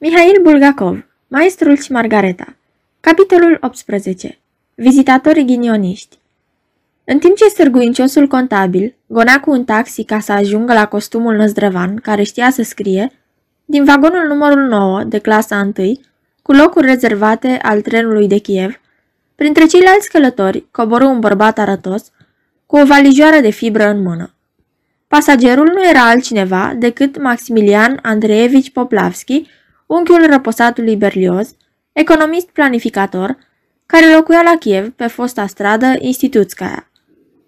Mihail Bulgakov, Maestrul și Margareta. Capitolul 18 Vizitatorii ghinioniști. În timp ce sârguinciosul contabil gonea cu un taxi ca să ajungă la costumul năzdrăvan care știa să scrie, din vagonul numărul 9 de clasa 1, cu locuri rezervate al trenului de Kiev, printre ceilalți călători coborâ un bărbat arătos cu o valijoară de fibră în mână. Pasagerul nu era altcineva decât Maximilian Andreevici Poplavski, unchiul răposatului Berlioz, economist planificator, care locuia la Kiev pe fosta stradă Institutskaya.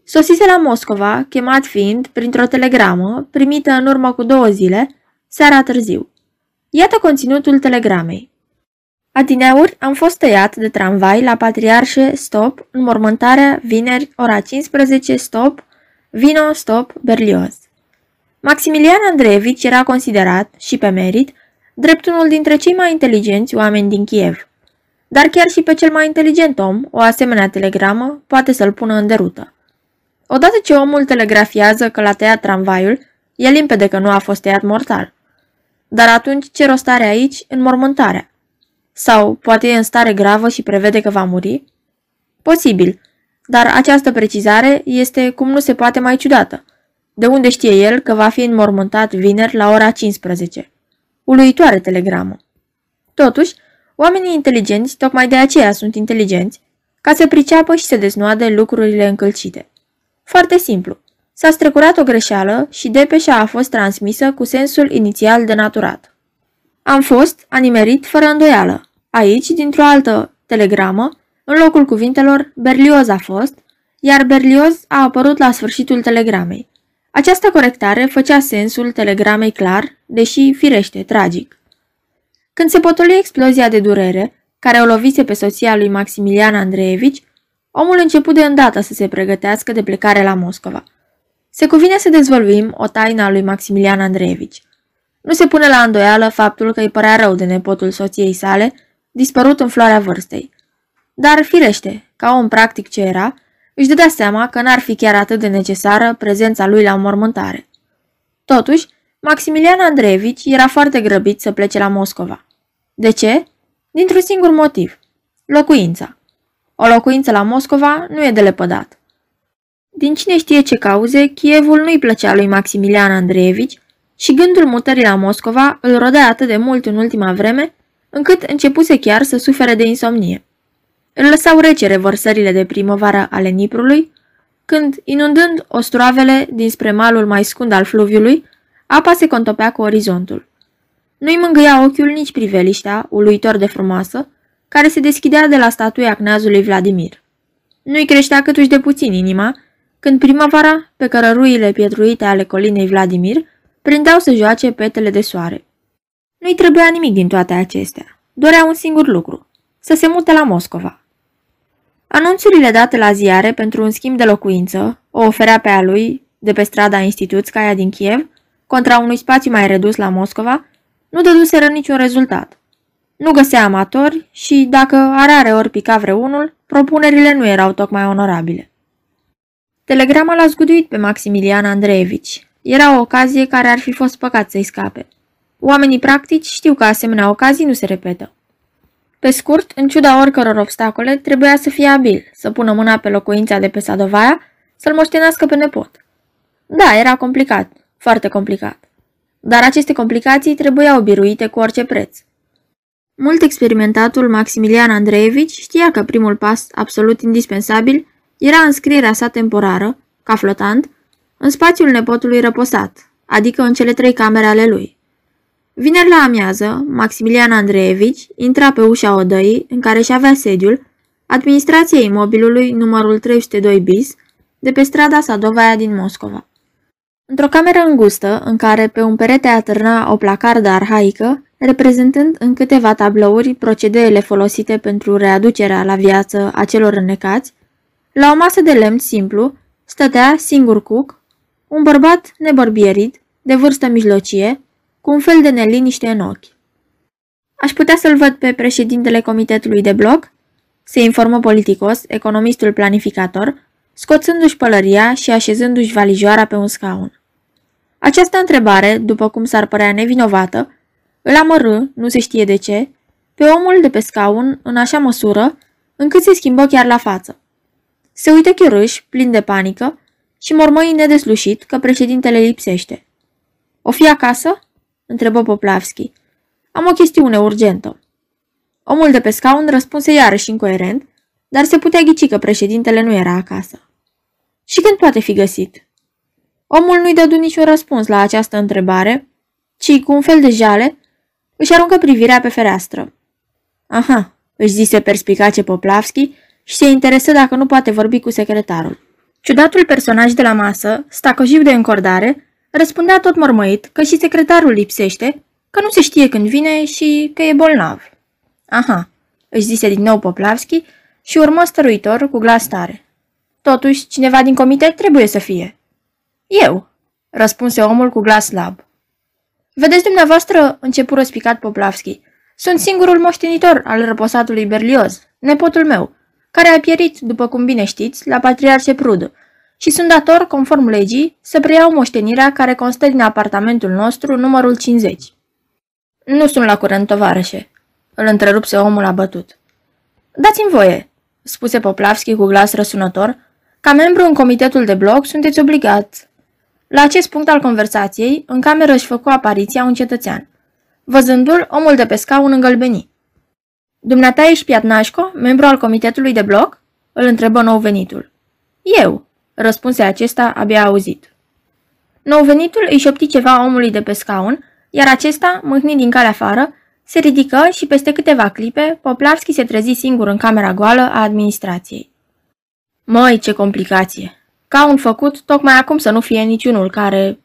Sosise la Moscova, chemat fiind printr-o telegramă primită în urmă cu două zile, seara târziu. Iată conținutul telegramei. Adineauri am fost tăiat de tramvai la Patriarșe, stop, înmormântarea, vineri, ora 15, stop, vino, stop, Berlioz. Maximilian Andreevici era considerat, și pe merit, drept unul dintre cei mai inteligenți oameni din Kiev. Dar chiar și pe cel mai inteligent om, o asemenea telegramă poate să-l pună în derută. Odată ce omul telegrafiază că l-a tăiat tramvaiul, e limpede că nu a fost tăiat mortal. Dar atunci ce rost are aici înmormântarea? Sau poate e în stare gravă și prevede că va muri? Posibil, dar această precizare este cum nu se poate mai ciudată. De unde știe el că va fi înmormântat vineri la ora 15? Uluitoare telegramă. Totuși, oamenii inteligenți tocmai de aceea sunt inteligenți, ca să priceapă și să deznoade lucrurile încălcite. Foarte simplu. S-a strecurat o greșeală și depeșa a fost transmisă cu sensul inițial denaturat. Am fost animerit fără îndoială. Aici, dintr-o altă telegramă, în locul cuvintelor, Berlioz a fost, iar Berlioz a apărut la sfârșitul telegramei. Această corectare făcea sensul telegramei clar, deși firește tragic. Când se potoli explozia de durere, care o lovise pe soția lui Maximilian Andreevici, omul început de îndată să se pregătească de plecare la Moscova. Se cuvine să dezvăluim o taină a lui Maximilian Andreevici. Nu se pune la îndoială faptul că îi părea rău de nepotul soției sale, dispărut în floarea vârstei. Dar, firește, ca om practic ce era, își dădea seama că n-ar fi chiar atât de necesară prezența lui la mormântare. Totuși, Maximilian Andreevici era foarte grăbit să plece la Moscova. De ce? Dintr-un singur motiv. Locuința. O locuință la Moscova nu e de lepădat. Din cine știe ce cauze, Chievul nu-i plăcea lui Maximilian Andreevici și gândul mutării la Moscova îl rodea atât de mult în ultima vreme, încât începuse chiar să sufere de insomnie. Îl lăsau rece revărsările de primăvară ale Niprului, când, inundând ostroavele dinspre malul mai scund al fluviului, apa se contopea cu orizontul. Nu-i mângâia ochiul nici priveliștea, uluitor de frumoasă, care se deschidea de la statuia cneazului Vladimir. Nu-i creștea câtuși de puțin inima, când primăvara, pe cărăruile pietruite ale colinei Vladimir, prindeau să joace petele de soare. Nu-i trebuia nimic din toate acestea. Dorea un singur lucru, să se mute la Moscova. Anunțurile date la ziare pentru un schimb de locuință o oferea pe a lui de pe strada Institutskaya din Kiev contra unui spațiu mai redus la Moscova, nu dăduseră niciun rezultat. Nu găsea amatori și, dacă are ori pica vreunul, propunerile nu erau tocmai onorabile. Telegrama l-a zguduit pe Maximilian Andreevici. Era o ocazie care ar fi fost păcat să-i scape. Oamenii practici știu că asemenea ocazii nu se repetă. Pe scurt, în ciuda oricăror obstacole, trebuia să fie abil, să pună mâna pe locuința de pe Sadovaia, să-l moștenească pe nepot. Da, era complicat, foarte complicat. Dar aceste complicații trebuiau biruite cu orice preț. Mult experimentatul Maximilian Andreevici știa că primul pas absolut indispensabil era înscrierea sa temporară, ca flotant, în spațiul nepotului răposat, adică în cele trei camere ale lui. Vineri la amiază, Maximilian Andreevici intra pe ușa odăii în care și avea sediul, administrația imobilului numărul 302 bis, de pe strada Sadovaia din Moscova. Într-o cameră îngustă, în care pe un perete atârna o placardă arhaică, reprezentând în câteva tablouri procedeele folosite pentru readucerea la viață a celor înnecați, la o masă de lemn simplu, stătea singur cuc, un bărbat nebărbierit, de vârstă mijlocie, cu un fel de neliniște în ochi. Aș putea să-l văd pe președintele comitetului de bloc? Se informă politicos, economistul planificator, scoțându-și pălăria și așezându-și valijoara pe un scaun. Această întrebare, după cum s-ar părea nevinovată, Îl amărâ, nu se știe de ce, pe omul de pe scaun în așa măsură încât se schimbă chiar la față. Se uită chiorâș, plin de panică, și mormăi nedeslușit că președintele lipsește. O fi acasă?" Întrebă Poplavski. Am o chestiune urgentă. Omul de pe scaun răspunse iarăși incoerent, dar se putea ghici că președintele nu era acasă. Și când poate fi găsit? Omul nu-i dădu niciun răspuns la această întrebare, ci, cu un fel de jale, își aruncă privirea pe fereastră. Aha, își zise perspicace Poplavski și se interesă dacă nu poate vorbi cu secretarul. Ciudatul personaj de la masă, stacojiv de încordare, răspundea tot mormăit că și secretarul lipsește, că nu se știe când vine și că e bolnav. Aha, își zise din nou Poplavski și urmă stăruitor cu glas tare. Totuși, cineva din comitet trebuie să fie. Eu, răspunse omul cu glas slab. Vedeți dumneavoastră, începu răspicat Poplavski, sunt singurul moștenitor al răposatului Berlioz, nepotul meu, care a pierit, după cum bine știți, la patriarce Prud, și sunt dator, conform legii, să preiau moștenirea care constă din apartamentul nostru, numărul 50. Nu sunt la curent, tovarășe, îl întrerupse omul abătut. Dați-mi voie, spuse Poplavski cu glas răsunător, ca membru în comitetul de bloc sunteți obligat. La acest punct al conversației, în cameră își făcu apariția un cetățean. Văzându-l, omul de pe scaun îngălbeni. Dumneata ești Piatnașco, membru al comitetului de bloc? Îl întrebă nou venitul. Eu, răspunse acesta abia auzit. Nou venitul îi șopti ceva omului de pe scaun, iar acesta, mâhnit din calea afară, se ridică și peste câteva clipe, Poplavski se trezi singur în camera goală a administrației. Măi, ce complicație! Ca un făcut, tocmai acum să nu fie niciunul care...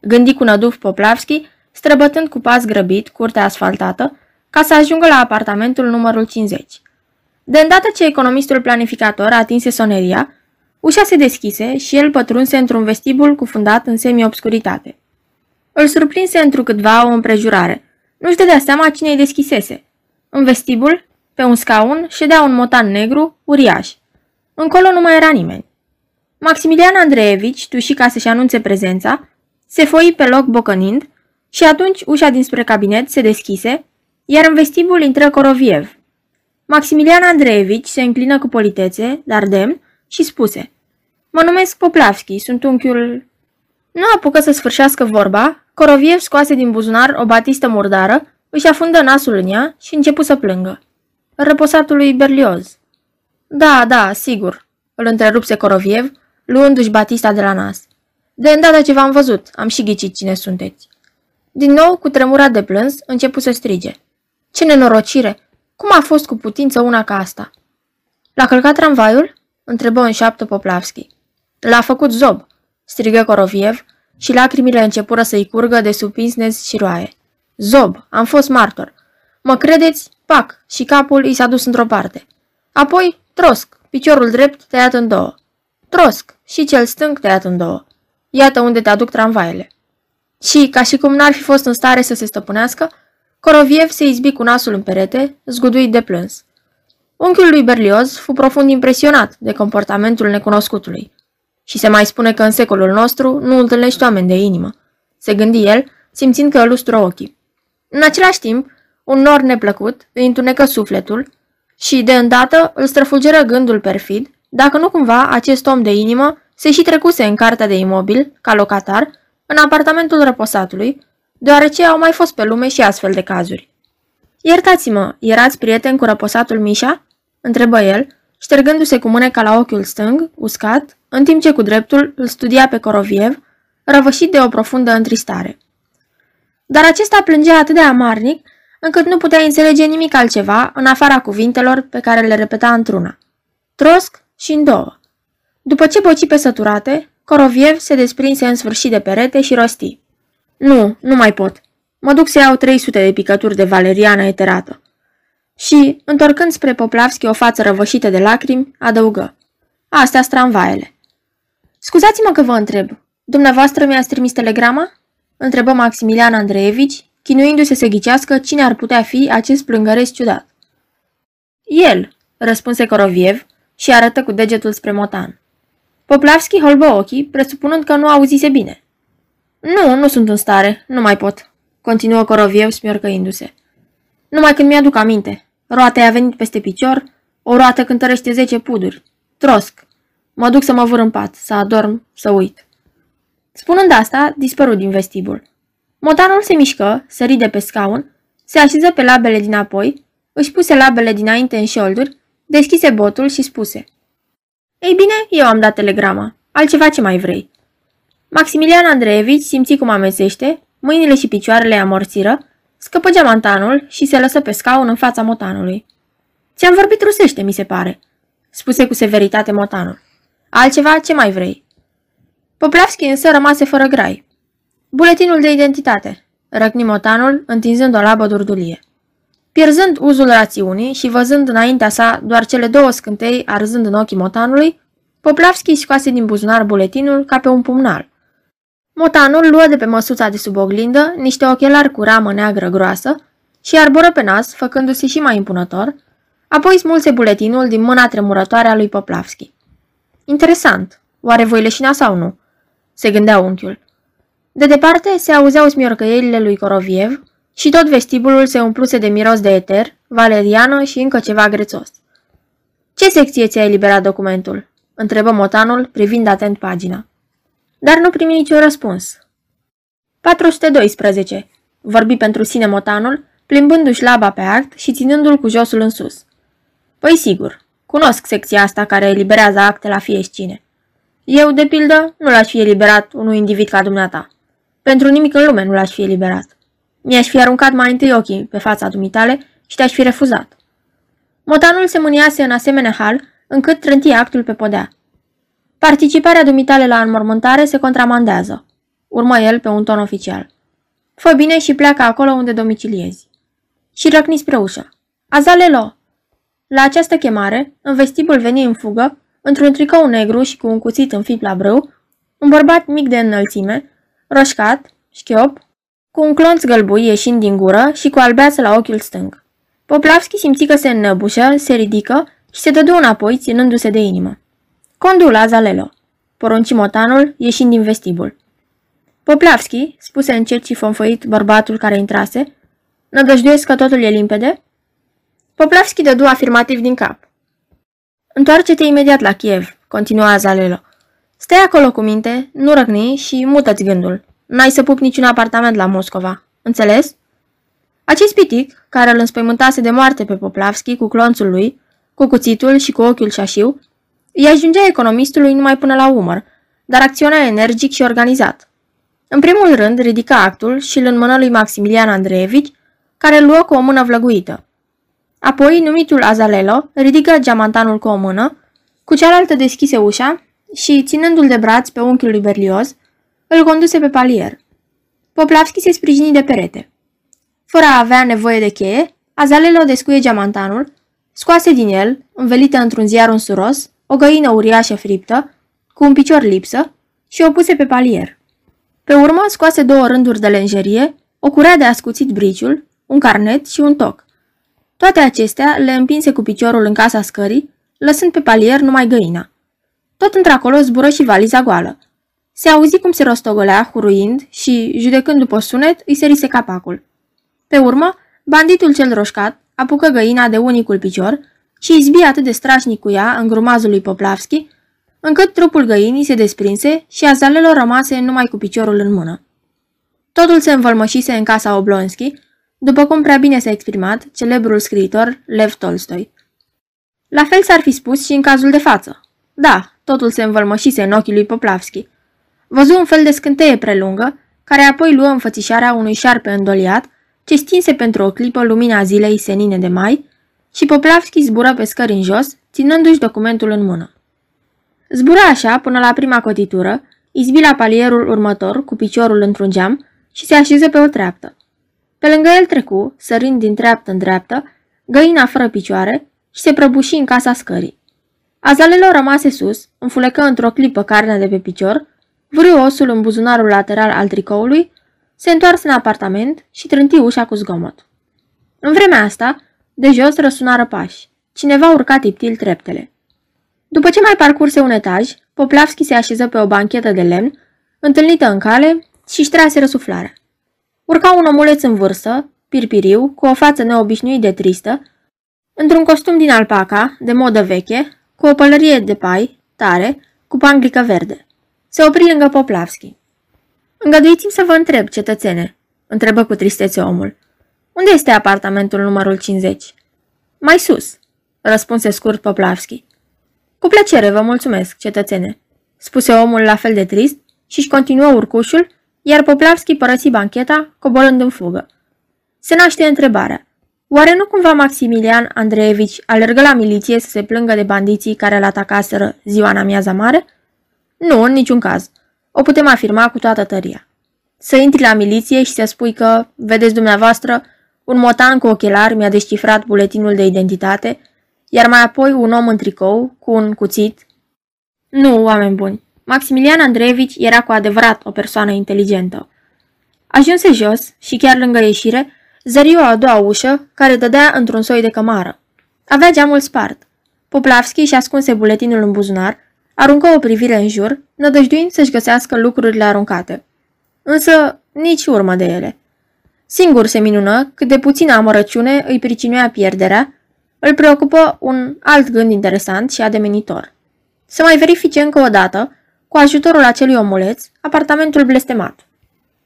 Gândi cu năduf Poplavski, străbătând cu pas grăbit curtea asfaltată, ca să ajungă la apartamentul numărul 50. De îndată ce economistul planificator atinse soneria, ușa se deschise și el pătrunse într-un vestibul cufundat în semi-obscuritate. Îl surprinse întrucâtva o împrejurare. Nu-și dădea seama cine îi deschisese. În vestibul, pe un scaun, ședea un motan negru, uriaș. Încolo nu mai era nimeni. Maximilian Andreevici, tuși ca să-și anunțe prezența, se foi pe loc bocănind și atunci ușa dinspre cabinet se deschise, iar în vestibul intră Coroviev. Maximilian Andreevici se înclină cu politețe, dar demn, și spuse Mă numesc Poplavski, sunt unchiul... Nu apucă să sfârșească vorba, Coroviev scoase din buzunar o batistă murdară, își afundă nasul în ea și începu să plângă. Răposatul lui Berlioz. Da, da, sigur, îl întrerupse Coroviev, luându-și batista de la nas. De îndată ce v-am văzut, am și ghicit cine sunteți. Din nou, cu tremurat de plâns, începu să strige. Ce nenorocire! Cum a fost cu putință una ca asta? L-a călcat tramvaiul? Întrebă în șaptă Poplavski. L-a făcut zob, strigă Coroviev și lacrimile începură să-i curgă de sub pinsnez și roaie. Zob, am fost martor. Mă credeți? Pac, și capul i s-a dus într-o parte. Apoi, trosc, piciorul drept tăiat în două. Trosc, și cel stâng tăiat în două. Iată unde te aduc tramvaiele. Și, ca și cum n-ar fi fost în stare să se stăpânească, Coroviev se izbi cu nasul în perete, zguduit de plâns. Unchiul lui Berlioz fu profund impresionat de comportamentul necunoscutului. Și se mai spune că în secolul nostru nu întâlnești oameni de inimă. Se gândi el, simțind că îl lustră ochii. În același timp, un nor neplăcut îi întunecă sufletul și, de îndată, îl străfulgeră gândul perfid, dacă nu cumva acest om de inimă se și trecuse în cartea de imobil, ca locatar, în apartamentul răposatului, deoarece au mai fost pe lume și astfel de cazuri. Iertați-mă, erați prieten cu răposatul Mișa? Întrebă el, ștergându-se cu mâneca la ochiul stâng, uscat, în timp ce cu dreptul îl studia pe Coroviev, răvășit de o profundă întristare. Dar acesta plângea atât de amarnic, încât nu putea înțelege nimic altceva în afara cuvintelor pe care le repeta într-una. Trosc și în două. După ce boci pe săturate, Coroviev se desprinse în sfârșit de perete și rosti. Nu, nu mai pot. Mă duc să iau 300 de picături de valeriană eterată. Și, întorcând spre Poplavski o față răvășită de lacrimi, adăugă. Astea tramvaiele. Scuzați-mă că vă întreb. Dumneavoastră mi-ați trimis telegrama? Întrebă Maximilian Andreevici, chinuindu-se să ghicească cine ar putea fi acest plângăresc ciudat. El, răspunse Coroviev și arătă cu degetul spre motan. Poplavski holbă ochii, presupunând că nu auzise bine. Nu, nu sunt în stare, nu mai pot. continuă Coroviev smiorcăindu-se. Numai când mi-aduc aminte. Roata i-a venit peste picior, o roată cântărește zece puduri. Trosc. Mă duc să mă vâr în pat, să adorm, să uit. Spunând asta, dispărut din vestibul. Motanul se mișcă, sări de pe scaun, se așeză pe labele din apoi, își puse labele dinainte în șolduri, deschise botul și spuse Ei bine, eu am dat telegrama. Altceva ce mai vrei? Maximilian Andreevici simți cum amesește, mâinile și picioarele amorțiră, scăpă geamantanul și se lăsă pe scaun în fața motanului. Ți-am vorbit rusește, mi se pare, spuse cu severitate motanul. Altceva, ce mai vrei? Poplavski însă rămase fără grai. Buletinul de identitate, răcni motanul, întinzând o labă durdulie. Pierzând uzul rațiunii și văzând înaintea sa doar cele două scântei arzând în ochii motanului, Poplavski scoase din buzunar buletinul ca pe un pumnal. Motanul luă de pe măsuța de sub oglindă niște ochelari cu ramă neagră groasă și arboră pe nas, făcându-se și mai impunător, apoi smulse buletinul din mâna tremurătoare a lui Poplavski. Interesant, oare voi leșina sau nu? se gândea unchiul. De departe se auzeau smiorcăielile lui Coroviev și tot vestibulul se umpluse de miros de eter, valeriană și încă ceva grețos. Ce secție ți-a eliberat documentul?" întrebă motanul, privind atent pagina. Dar nu primi niciun răspuns. 412. Vorbi pentru sine motanul, plimbându-și laba pe act și ținându-l cu josul în sus. Păi sigur, cunosc secția asta care eliberează acte la fieșcine. Eu, de pildă, nu l-aș fi eliberat unui individ ca dumneata. Pentru nimic în lume nu l-aș fi eliberat. Mi-aș fi aruncat mai întâi ochii pe fața dumitale și te-aș fi refuzat. Motanul se mâniase în asemenea hal încât trântia actul pe podea. Participarea dumitale la înmormântare se contramandează. Urmă el pe un ton oficial. Fă bine și pleacă acolo unde domiciliezi. Și răcni spre ușă. Azalelo! La această chemare, în vestibul veni în fugă, într-un tricou negru și cu un cuțit în fip la brâu, un bărbat mic de înălțime, roșcat, șchiop, cu un clonț gălbui ieșind din gură și cu albeață la ochiul stâng. Poplavski simți că se înnăbușă, se ridică și se dădu înapoi, ținându-se de inimă. Condul, Azalelo, porunci motanul, ieșind din vestibul. Poplavski, spuse încet și fonfăit bărbatul care intrase, nădăjduiesc că totul e limpede? Poplavski dădu afirmativ din cap. Întoarce-te imediat la Kiev, continua Azalelo. Stai acolo cu minte, nu răgni și mută-ți gândul. N-ai să pup niciun apartament la Moscova. Înțeles? Acest pitic, care îl înspăimântase de moarte pe Poplavski cu clonțul lui, cu cuțitul și cu ochiul șașiu, îi ajungea economistului numai până la umăr, dar acționa energic și organizat. În primul rând, ridica actul și îl înmână lui Maximilian Andreevici, care îl luă cu o mână vlăguită. Apoi, numitul Azalelo ridică geamantanul cu o mână, cu cealaltă deschise ușa și, ținându-l de braț pe unchiul lui Berlioz, îl conduse pe palier. Poplavski se sprijini de perete. Fără a avea nevoie de cheie, Azalelo descuie geamantanul, scoase din el, învelită într-un ziar unsuros, o găină uriașă friptă, cu un picior lipsă, și o puse pe palier. Pe urmă scoase două rânduri de lenjerie, o curea de ascuțit briciul, un carnet și un toc. Toate acestea le împinse cu piciorul în casa scării, lăsând pe palier numai găina. Tot într-acolo zbură și valiza goală. Se auzi cum se rostogolea, huruind și, judecând după sunet, îi serise capacul. Pe urmă, banditul cel roșcat apucă găina de unicul picior și izbi atât de strașnic cu ea în grumazul lui Poplavski, încât trupul găinii se desprinse și azalelor rămase numai cu piciorul în mână. Totul se învălmășise în casa Oblonski, după cum prea bine s-a exprimat celebrul scriitor Lev Tolstoi. La fel s-ar fi spus și în cazul de față. Da, totul se învălmășise în ochii lui Poplavski. Văzu un fel de scânteie prelungă, care apoi luă înfățișarea unui șarpe îndoliat, ce stinse pentru o clipă lumina zilei senine de mai și Poplavski zbură pe scări în jos, ținându-și documentul în mână. Zbură așa până la prima cotitură, izbi la palierul următor cu piciorul într-un geam și se așeză pe o treaptă. Pe lângă el trecu, sărind din treaptă în dreaptă, găina fără picioare și se prăbuși în casa scării. Azalelo rămase sus, înfulecă într-o clipă carnea de pe picior, vrâ osul în buzunarul lateral al tricoului, se întoarse în apartament și trânti ușa cu zgomot. În vremea asta, de jos răsunară pași. Cineva urca tiptil treptele. După ce mai parcurse un etaj, Poplavski se așeză pe o banchetă de lemn, întâlnită în cale, și-și trase răsuflarea. urca un omuleț în vârstă, pirpiriu, cu o față neobișnuit de tristă, într-un costum din alpaca, de modă veche, cu o pălărie de pai, tare, cu panglică verde. Se opri lângă Poplavski. Îngăduiți-mi să vă întreb, cetățene, întrebă cu tristețe omul. Unde este apartamentul numărul 50? Mai sus, răspunse scurt Poplavski. Cu plăcere, vă mulțumesc, cetățene, spuse omul la fel de trist și-și continuă urcușul, iar Poplavski părăsi bancheta, coborând în fugă. Se naște întrebarea. Oare nu cumva Maximilian Andreevici alergă la miliție să se plângă de bandiții care îl atacaseră ziua în amiaza mare? Nu, în niciun caz. O putem afirma cu toată tăria. Să intri la miliție și să spui că, vedeți dumneavoastră, un motan cu ochelari mi-a descifrat buletinul de identitate, iar mai apoi un om în tricou, cu un cuțit. Nu, oameni buni, Maximilian Andreevici era cu adevărat o persoană inteligentă. Ajunse jos și chiar lângă ieșire, zări o a doua ușă care dădea într-un soi de cămară. Avea geamul spart. Poplavski și ascunse buletinul în buzunar, aruncă o privire în jur, nădăjduind să-și găsească lucrurile aruncate. Însă nici urmă de ele. Singur se minună cât de puțină amărăciune îi pricinuia pierderea, îl preocupă un alt gând interesant și ademenitor. Să mai verifice încă o dată, cu ajutorul acelui omuleț, apartamentul blestemat.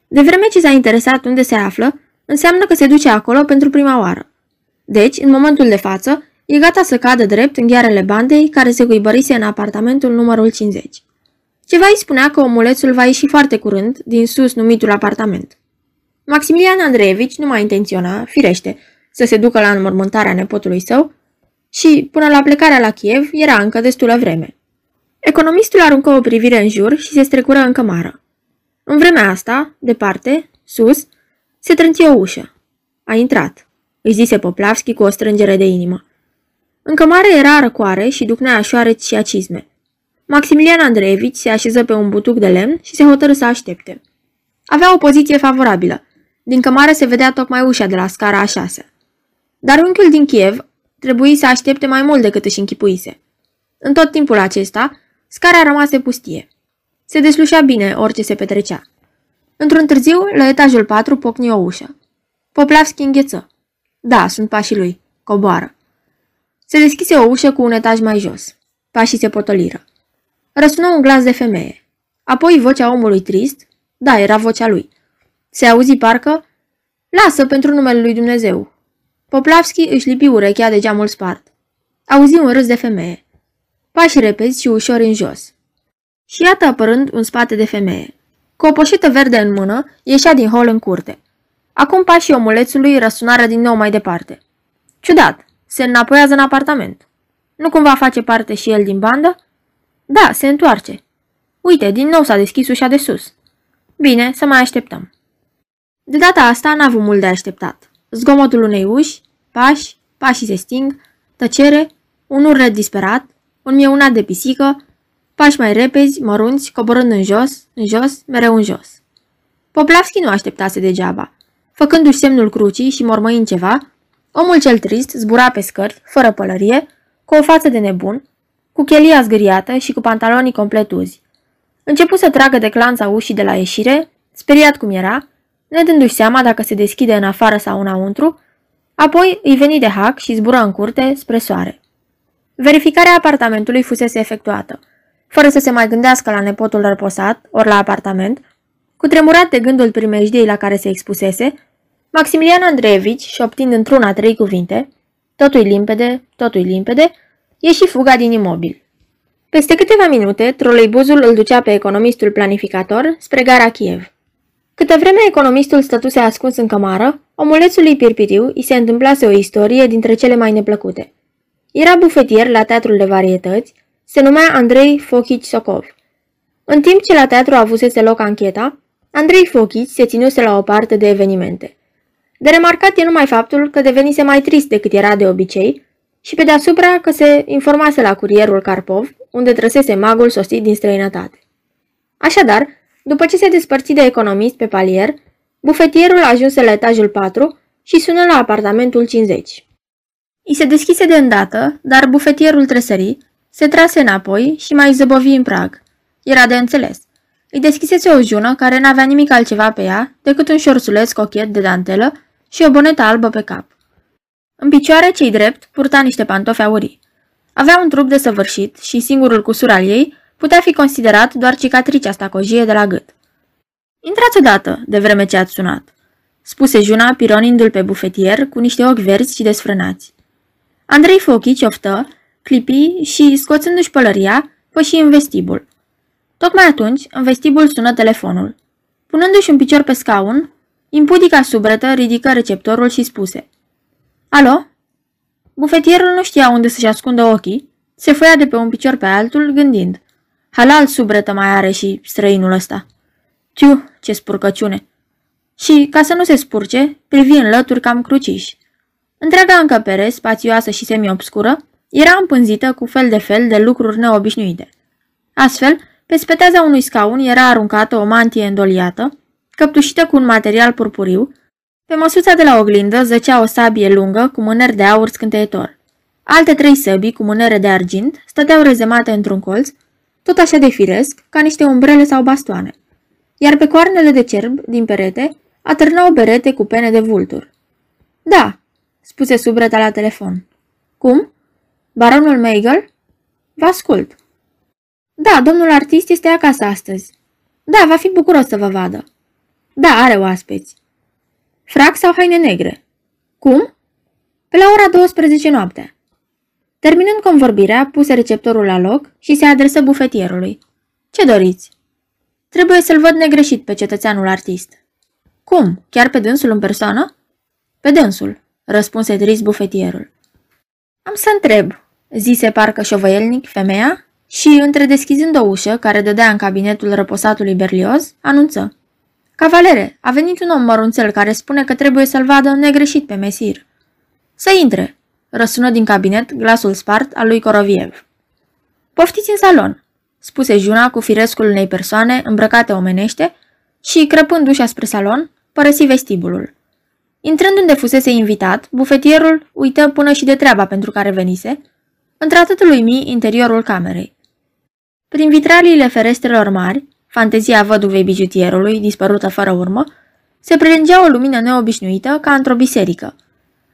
De vreme ce s-a interesat unde se află, înseamnă că se duce acolo pentru prima oară. Deci, în momentul de față, e gata să cadă drept în ghearele bandei care se cuibărise în apartamentul numărul 50. Ceva îi spunea că omulețul va ieși foarte curând din sus numitul apartament. Maximilian Andreevici nu mai intenționa, firește, să se ducă la înmormântarea nepotului său și, până la plecarea la Kiev, era încă destulă vreme. Economistul aruncă o privire în jur și se strecură în cămară. În vremea asta, departe, sus, se trânti o ușă. A intrat, îi zise Poplavski cu o strângere de inimă. În cămară era răcoare și ducnea șoareți și acizme. Maximilian Andreevici se așeză pe un butuc de lemn și se hotărâ să aștepte. Avea o poziție favorabilă. Din cămară se vedea tocmai ușa de la scara a șase. Dar unchiul din Kiev trebuie să aștepte mai mult decât își închipuise. În tot timpul acesta, scara rămase pustie. Se deslușea bine orice se petrecea. Într-un târziu, la etajul 4 pocni o ușă. Poplavski îngheță. Da, sunt pașii lui. Coboară. Se deschise o ușă cu un etaj mai jos. Pașii se potoliră. Răsună un glas de femeie. Apoi vocea omului trist. Da, era vocea lui. Se auzi parcă Lasă pentru numele lui Dumnezeu. Poplavski își lipi urechea de geamul spart. Auzi un râs de femeie. Pași repezi și ușor în jos. Și iată apărând un spate de femeie. Cu o poșetă verde în mână, ieșea din hol în curte. Acum pașii omulețului răsunară din nou mai departe. Ciudat, se înapoiază în apartament. Nu cumva face parte și el din bandă? Da, se întoarce. Uite, din nou s-a deschis ușa de sus. Bine, să mai așteptăm. De data asta n-a avut mult de așteptat. Zgomotul unei uși, pași, pașii se sting, tăcere, un urlet disperat, un mieunat de pisică, pași mai repezi, mărunți, coborând în jos, în jos, mereu în jos. Poplavski nu așteptase degeaba. Făcându-și semnul crucii și mormăind ceva, omul cel trist zbura pe scări, fără pălărie, cu o față de nebun, cu chelia zgâriată și cu pantalonii complet uzi. Începu să tragă de clanța ușii de la ieșire, speriat cum era, nedându-și seama dacă se deschide în afară sau înăuntru, apoi îi veni de hac și zbură în curte spre soare. Verificarea apartamentului fusese efectuată. Fără să se mai gândească la nepotul răposat, ori la apartament, cu tremurat de gândul primejdiei la care se expusese, Maximilian Andreevici, șoptind într-una trei cuvinte, totul limpede, totul limpede, ieși fuga din imobil. Peste câteva minute, troleibuzul îl ducea pe economistul planificator spre gara Kiev. Câte vreme economistul stătuse ascuns în cămară, omulețului Pirpiriu îi se întâmplase o istorie dintre cele mai neplăcute. Era bufetier la teatrul de varietăți, se numea Andrei Fochici Sokov. În timp ce la teatru avusese loc ancheta, Andrei Fochici se ținuse la o parte de evenimente. De remarcat e numai faptul că devenise mai trist decât era de obicei și pe deasupra că se informase la curierul Karpov, unde trăsese magul sosit din străinătate. Așadar, după ce se despărți de economist pe palier, bufetierul ajunse la etajul 4 și sună la apartamentul 50. I se deschise de îndată, dar bufetierul tresări, se trase înapoi și mai zăbovi în prag. Era de înțeles. îi deschisese o jună care n-avea nimic altceva pe ea decât un șorsuleț cochet de dantelă și o bonetă albă pe cap. În picioare, cei drept, purta niște pantofi aurii. Avea un trup desăvârșit și singurul cusur al ei putea fi considerat doar cicatricea stacojie de la gât. Intrați odată, de vreme ce ați sunat, spuse Juna pironindu-l pe bufetier cu niște ochi verzi și desfrânați. Andrei Fochi cioftă, clipi și, scoțându-și pălăria, păși în vestibul. Tocmai atunci, în vestibul sună telefonul. Punându-și un picior pe scaun, impudica subretă ridică receptorul și spuse Alo? Bufetierul nu știa unde să-și ascundă ochii, se foia de pe un picior pe altul, gândind Halal subretă mai are și străinul ăsta. Tiu, ce spurcăciune! Și, ca să nu se spurce, privi în lături cam cruciși. Întreaga încăpere, spațioasă și semi-obscură, era împânzită cu fel de fel de lucruri neobișnuite. Astfel, pe speteaza unui scaun era aruncată o mantie îndoliată, căptușită cu un material purpuriu, pe măsuța de la oglindă zăcea o sabie lungă cu mâneri de aur scânteitor. Alte trei săbii cu mânere de argint stăteau rezemate într-un colț, tot așa de firesc, ca niște umbrele sau bastoane. Iar pe coarnele de cerb, din perete, atârnau berete cu pene de vultur. Da, spuse subreta la telefon. Cum? Baronul Meigel? Vă ascult. Da, domnul artist este acasă astăzi. Da, va fi bucuros să vă vadă. Da, are oaspeți. Frac sau haine negre? Cum? Pe la ora 12 noaptea. Terminând convorbirea, puse receptorul la loc și se adresă bufetierului. Ce doriți? Trebuie să-l văd negreșit pe cetățeanul artist. Cum? Chiar pe dânsul în persoană? Pe dânsul, răspunse trist bufetierul. Am să întreb, zise parcă șovăielnic femeia și, între deschizând o ușă care dădea în cabinetul răposatului Berlioz, anunță. Cavalere, a venit un om mărunțel care spune că trebuie să-l vadă negreșit pe mesir. Să intre, răsună din cabinet glasul spart al lui Coroviev. Poftiți în salon, spuse Juna cu firescul unei persoane îmbrăcate omenește și, crăpând ușa spre salon, părăsi vestibulul. Intrând unde fusese invitat, bufetierul uită până și de treaba pentru care venise, într-atât lui mi interiorul camerei. Prin vitraliile ferestrelor mari, fantezia văduvei bijutierului, dispărută fără urmă, se prelungea o lumină neobișnuită ca într-o biserică.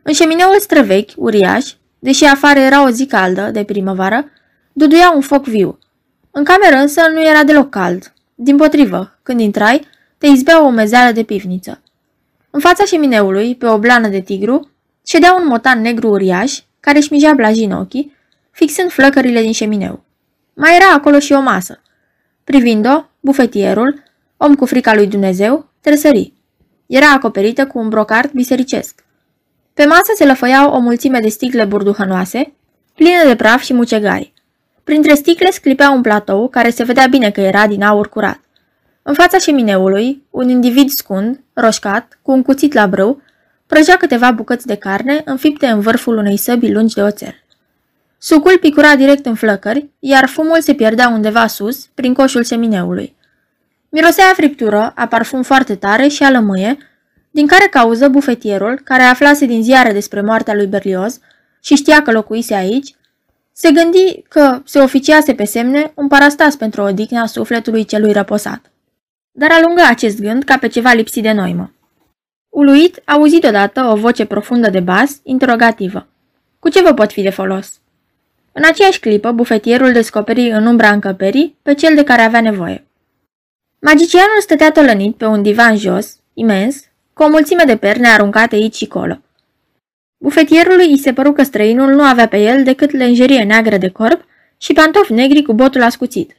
În șemineul străvechi, uriaș, deși afară era o zi caldă, de primăvară, duduia un foc viu. În cameră însă nu era deloc cald. Din potrivă, când intrai, te izbea o mezeală de pivniță. În fața șemineului, pe o blană de tigru, ședea un motan negru uriaș, care își mijea blajin ochii, fixând flăcările din șemineu. Mai era acolo și o masă. Privind-o, bufetierul, om cu frica lui Dumnezeu, tresări. Era acoperită cu un brocart bisericesc. Pe masă se lăfăiau o mulțime de sticle burduhănoase, pline de praf și mucegari. Printre sticle sclipea un platou care se vedea bine că era din aur curat. În fața șemineului, un individ scund, roșcat, cu un cuțit la brâu, prăjea câteva bucăți de carne înfipte în vârful unei săbi lungi de oțel. Sucul picura direct în flăcări, iar fumul se pierdea undeva sus, prin coșul semineului. Mirosea a friptură, a parfum foarte tare și a lămâie, din care cauză bufetierul, care aflase din ziare despre moartea lui Berlioz și știa că locuise aici, se gândi că se oficiase pe semne un parastas pentru odihna sufletului celui răposat. Dar alungă acest gând ca pe ceva lipsit de noimă. Uluit, auzi deodată o voce profundă de bas, interogativă. Cu ce vă pot fi de folos? În aceeași clipă, bufetierul descoperi în umbra încăperii pe cel de care avea nevoie. Magicianul stătea tălănit pe un divan jos, imens, cu o mulțime de perne aruncate aici și colo. Bufetierului îi se păru că străinul nu avea pe el decât lenjerie neagră de corp și pantofi negri cu botul ascuțit.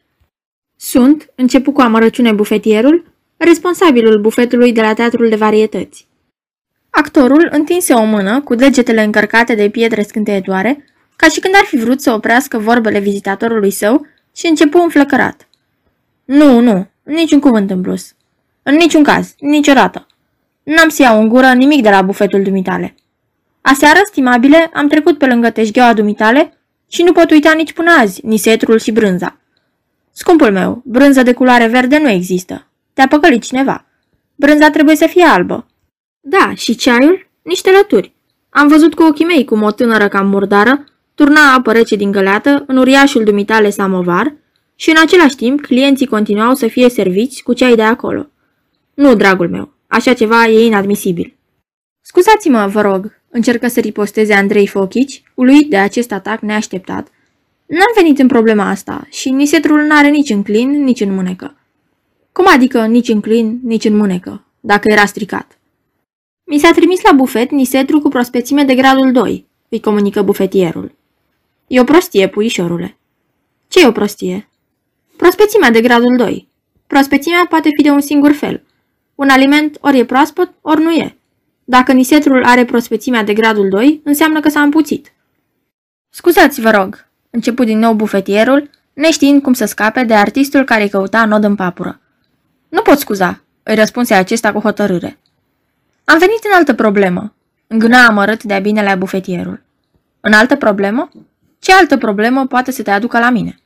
Sunt, începu cu amărăciune bufetierul, responsabilul bufetului de la teatrul de varietăți. Actorul întinse o mână cu degetele încărcate de pietre scânteietoare ca și când ar fi vrut să oprească vorbele vizitatorului său și începu înflăcărat. Nu, nu, niciun cuvânt în plus. În niciun caz, niciodată. N-am să iau în gură nimic de la bufetul dumitale. Aseară, stimabile, am trecut pe lângă teșgheaua dumitale și nu pot uita nici până azi nisetrul și brânza. Scumpul meu, brânză de culoare verde nu există. Te-a păcălit cineva. Brânza trebuie să fie albă. Da, și ceaiul? Niște lături. Am văzut cu ochii mei cum o tânără cam murdară turna apă rece din găleată în uriașul dumitale samovar și în același timp clienții continuau să fie serviți cu ceai de acolo. Nu, dragul meu, așa ceva e inadmisibil. Scuzați-mă, vă rog, încercă să riposteze Andrei Fochici, uluit de acest atac neașteptat. N-am venit în problema asta și nisetrul n-are nici în clin, nici în mânecă. Cum adică nici în clin, nici în mânecă, dacă era stricat? Mi s-a trimis la bufet nisetru cu prospețime de gradul 2, îi comunică bufetierul. E o prostie, puișorule. Ce e o prostie? Prospețimea de gradul 2. Prospețimea poate fi de un singur fel. Un aliment ori e proaspăt, ori nu e. Dacă nisetrul are prospețimea de gradul 2, înseamnă că s-a împuțit. Scuzați, vă rog, început din nou bufetierul, neștiind cum să scape de artistul care căuta nod în papură. Nu pot scuza, îi răspunse acesta cu hotărâre. Am venit în altă problemă, îngâna amărât de-a binelea bufetierul. În altă problemă? Ce altă problemă poate să te aducă la mine?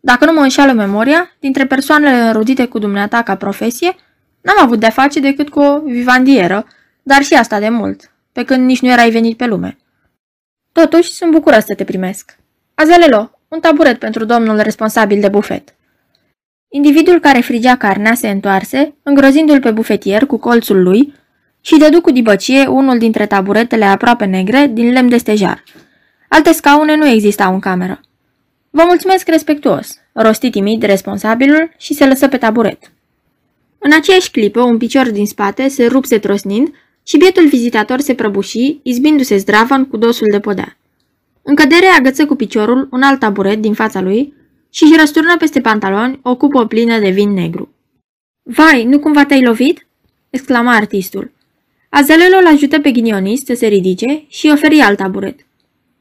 Dacă nu mă înșală memoria, dintre persoanele înrudite cu dumneata ca profesie, n-am avut de-a face decât cu o vivandieră, dar și asta de mult, pe când nici nu erai venit pe lume. Totuși, sunt bucură să te primesc. Azelelo, un taburet pentru domnul responsabil de bufet. Individul care frigea carnea se întoarse, îngrozindu-l pe bufetier cu colțul lui și dădu cu dibăcie unul dintre taburetele aproape negre din lemn de stejar. Alte scaune nu existau în cameră. Vă mulțumesc respectuos, rosti timid responsabilul și se lăsă pe taburet. În aceeași clipă, un picior din spate se rupse trosnind și bietul vizitator se prăbuși, izbindu-se zdravăn cu dosul de podea. În cădere agăță cu piciorul un alt taburet din fața lui și își răsturnă peste pantaloni o cupă plină de vin negru. Vai, nu cumva te-ai lovit?" exclama artistul. Azelelo îl ajută pe ghinionist să se ridice și oferi alt taburet.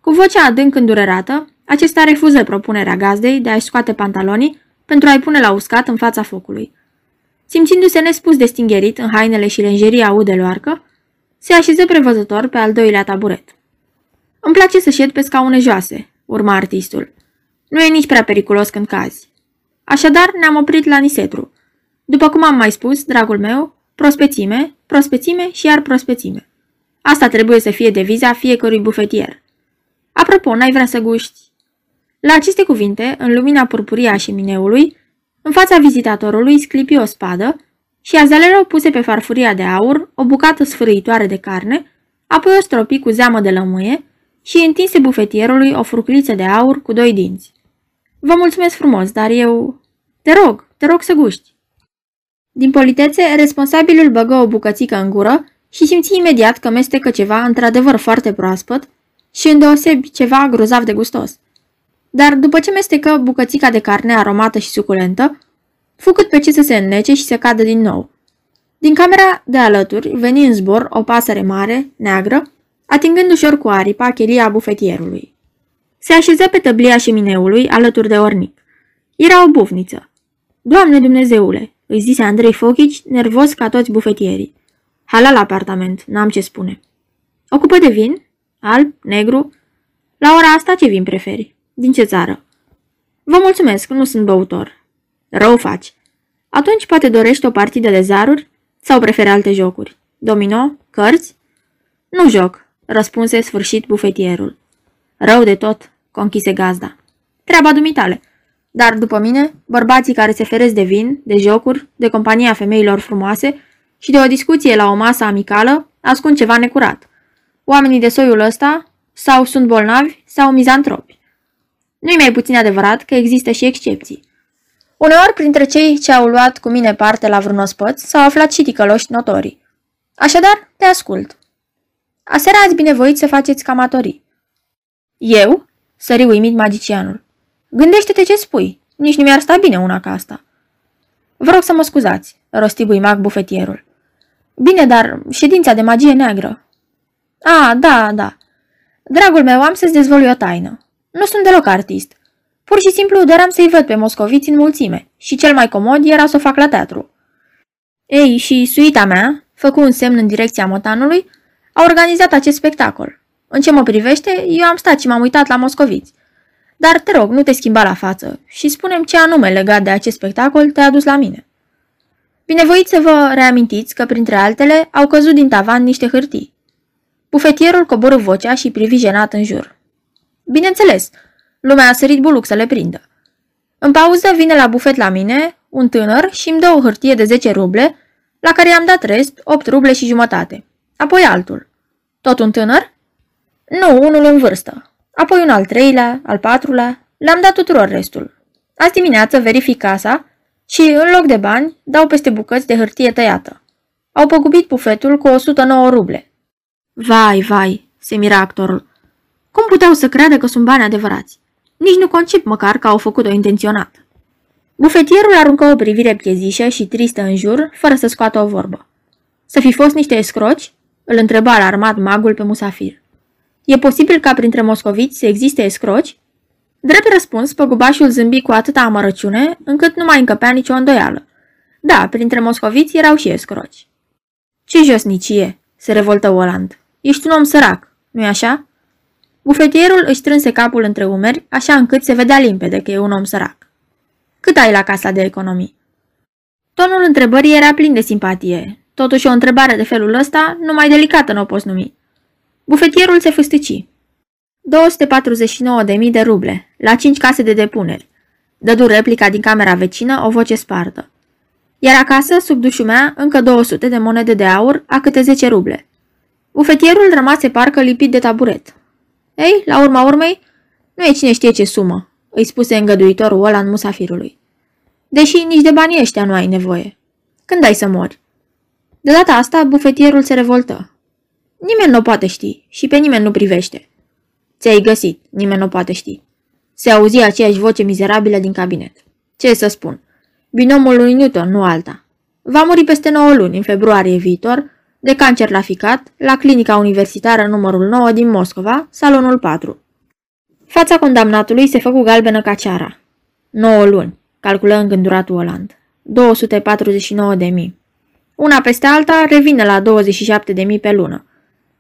Cu vocea adânc îndurerată, acesta refuză propunerea gazdei de a-și scoate pantalonii pentru a-i pune la uscat în fața focului. Simțindu-se nespus de stingherit în hainele și lenjeria udeloarcă, se așeză prevăzător pe al doilea taburet. Îmi place să șed pe scaune joase, urma artistul. Nu e nici prea periculos când cazi. Așadar, ne-am oprit la Nisetru. După cum am mai spus, dragul meu, prospețime, prospețime și iar prospețime. Asta trebuie să fie deviza fiecărui bufetier. Apropo, n-ai vrea să guști? La aceste cuvinte, în lumina purpurie a șemineului, în fața vizitatorului sclipi o spadă și Azalero puse pe farfuria de aur o bucată sfârâitoare de carne, apoi o stropi cu zeamă de lămâie și întinse bufetierului o furculiță de aur cu doi dinți. Vă mulțumesc frumos, dar eu... Te rog, te rog să guști. Din politețe, responsabilul băgă o bucățică în gură și simți imediat că mestecă ceva într-adevăr foarte proaspăt și îndeosebi ceva grozav de gustos. Dar după ce mestecă bucățica de carne aromată și suculentă, fu cât pe ce să se înnece și să cadă din nou. Din camera de alături veni în zbor o pasăre mare, neagră, atingând ușor cu aripa chelia bufetierului. Se așeză pe tăblia șemineului alături de ornic. Era o bufniță. Doamne Dumnezeule, îi zise Andrei Fochici, nervos ca toți bufetierii. Hala la apartament, n-am ce spune. O cupă de vin? Alb? Negru? La ora asta ce vin preferi? Din ce țară? Vă mulțumesc, nu sunt băutor. Rău faci. Atunci poate dorești o partidă de zaruri sau preferi alte jocuri? Domino? Cărți? Nu joc, răspunse sfârșit bufetierul. Rău de tot, conchise gazda. Treaba dumitale. Dar după mine, bărbații care se feresc de vin, de jocuri, de compania femeilor frumoase și de o discuție la o masă amicală, ascund ceva necurat. Oamenii de soiul ăsta sau sunt bolnavi sau mizantropi. Nu-i mai puțin adevărat că există și excepții. Uneori, printre cei ce au luat cu mine parte la vreun ospăț, s-au aflat și ticăloși notorii. Așadar, te ascult. Aseară ați binevoit să faceți camatorii. Eu? Sări uimit magicianul. Gândește-te ce spui. Nici nu mi-ar sta bine una ca asta. Vă rog să mă scuzați, rosti buimac bufetierul. Bine, dar ședința de magie neagră. A, da, da. Dragul meu, am să-ți dezvolui o taină. Nu sunt deloc artist. Pur și simplu doream să-i văd pe moscoviți în mulțime și cel mai comod era să o fac la teatru. Ei, și suita mea, făcu un semn în direcția motanului, a organizat acest spectacol. În ce mă privește, eu am stat și m-am uitat la moscoviți. Dar te rog, nu te schimba la față și spunem ce anume legat de acest spectacol te-a dus la mine. Binevoiți să vă reamintiți că, printre altele, au căzut din tavan niște hârtii. Bufetierul coborâ vocea și privi jenat în jur. Bineînțeles, lumea a sărit buluc să le prindă. În pauză vine la bufet la mine un tânăr și îmi dă o hârtie de 10 ruble, la care i-am dat rest 8 ruble și jumătate. Apoi altul. Tot un tânăr? Nu, unul în vârstă. Apoi un al treilea, al patrulea. Le-am dat tuturor restul. Azi dimineață verific casa și, în loc de bani, dau peste bucăți de hârtie tăiată. Au păgubit bufetul cu 109 ruble. Vai, vai, se mira actorul. Cum puteau să creadă că sunt bani adevărați? Nici nu concip măcar că au făcut-o intenționat. Bufetierul aruncă o privire piezișă și tristă în jur, fără să scoată o vorbă. Să fi fost niște escroci? Îl întreba alarmat magul pe musafir. E posibil ca printre moscoviți să existe escroci? Drept răspuns, păgubașul zâmbi cu atâta amărăciune, încât nu mai încăpea nicio îndoială. Da, printre moscoviți erau și escroci. Ce josnicie, se revoltă Oland. Ești un om sărac, nu-i așa? Bufetierul își strânse capul între umeri, așa încât se vedea limpede că e un om sărac. Cât ai la casa de economii? Tonul întrebării era plin de simpatie. Totuși o întrebare de felul ăsta, numai delicată nu o poți numi. Bufetierul se fâstăci. 249.000 de ruble, la 5 case de depuneri. Dădu replica din camera vecină o voce spartă. Iar acasă, sub dușumea, încă 200 de monede de aur, a câte 10 ruble. Bufetierul rămase parcă lipit de taburet. Ei, la urma urmei, nu e cine știe ce sumă, îi spuse îngăduitorul ăla în musafirului. Deși nici de banii ăștia nu ai nevoie. Când ai să mori? De data asta, bufetierul se revoltă. Nimeni nu poate ști și pe nimeni nu privește. Ți-ai găsit, nimeni nu poate ști. Se auzi aceeași voce mizerabilă din cabinet. Ce să spun? Binomul lui Newton, nu alta. Va muri peste 9 luni, în februarie viitor, de cancer la ficat, la clinica universitară numărul 9 din Moscova, salonul 4. Fața condamnatului se făcu galbenă ca ceara. 9 luni, calculă îngânduratul Oland. 249 de mii. Una peste alta revine la 27 de mii pe lună.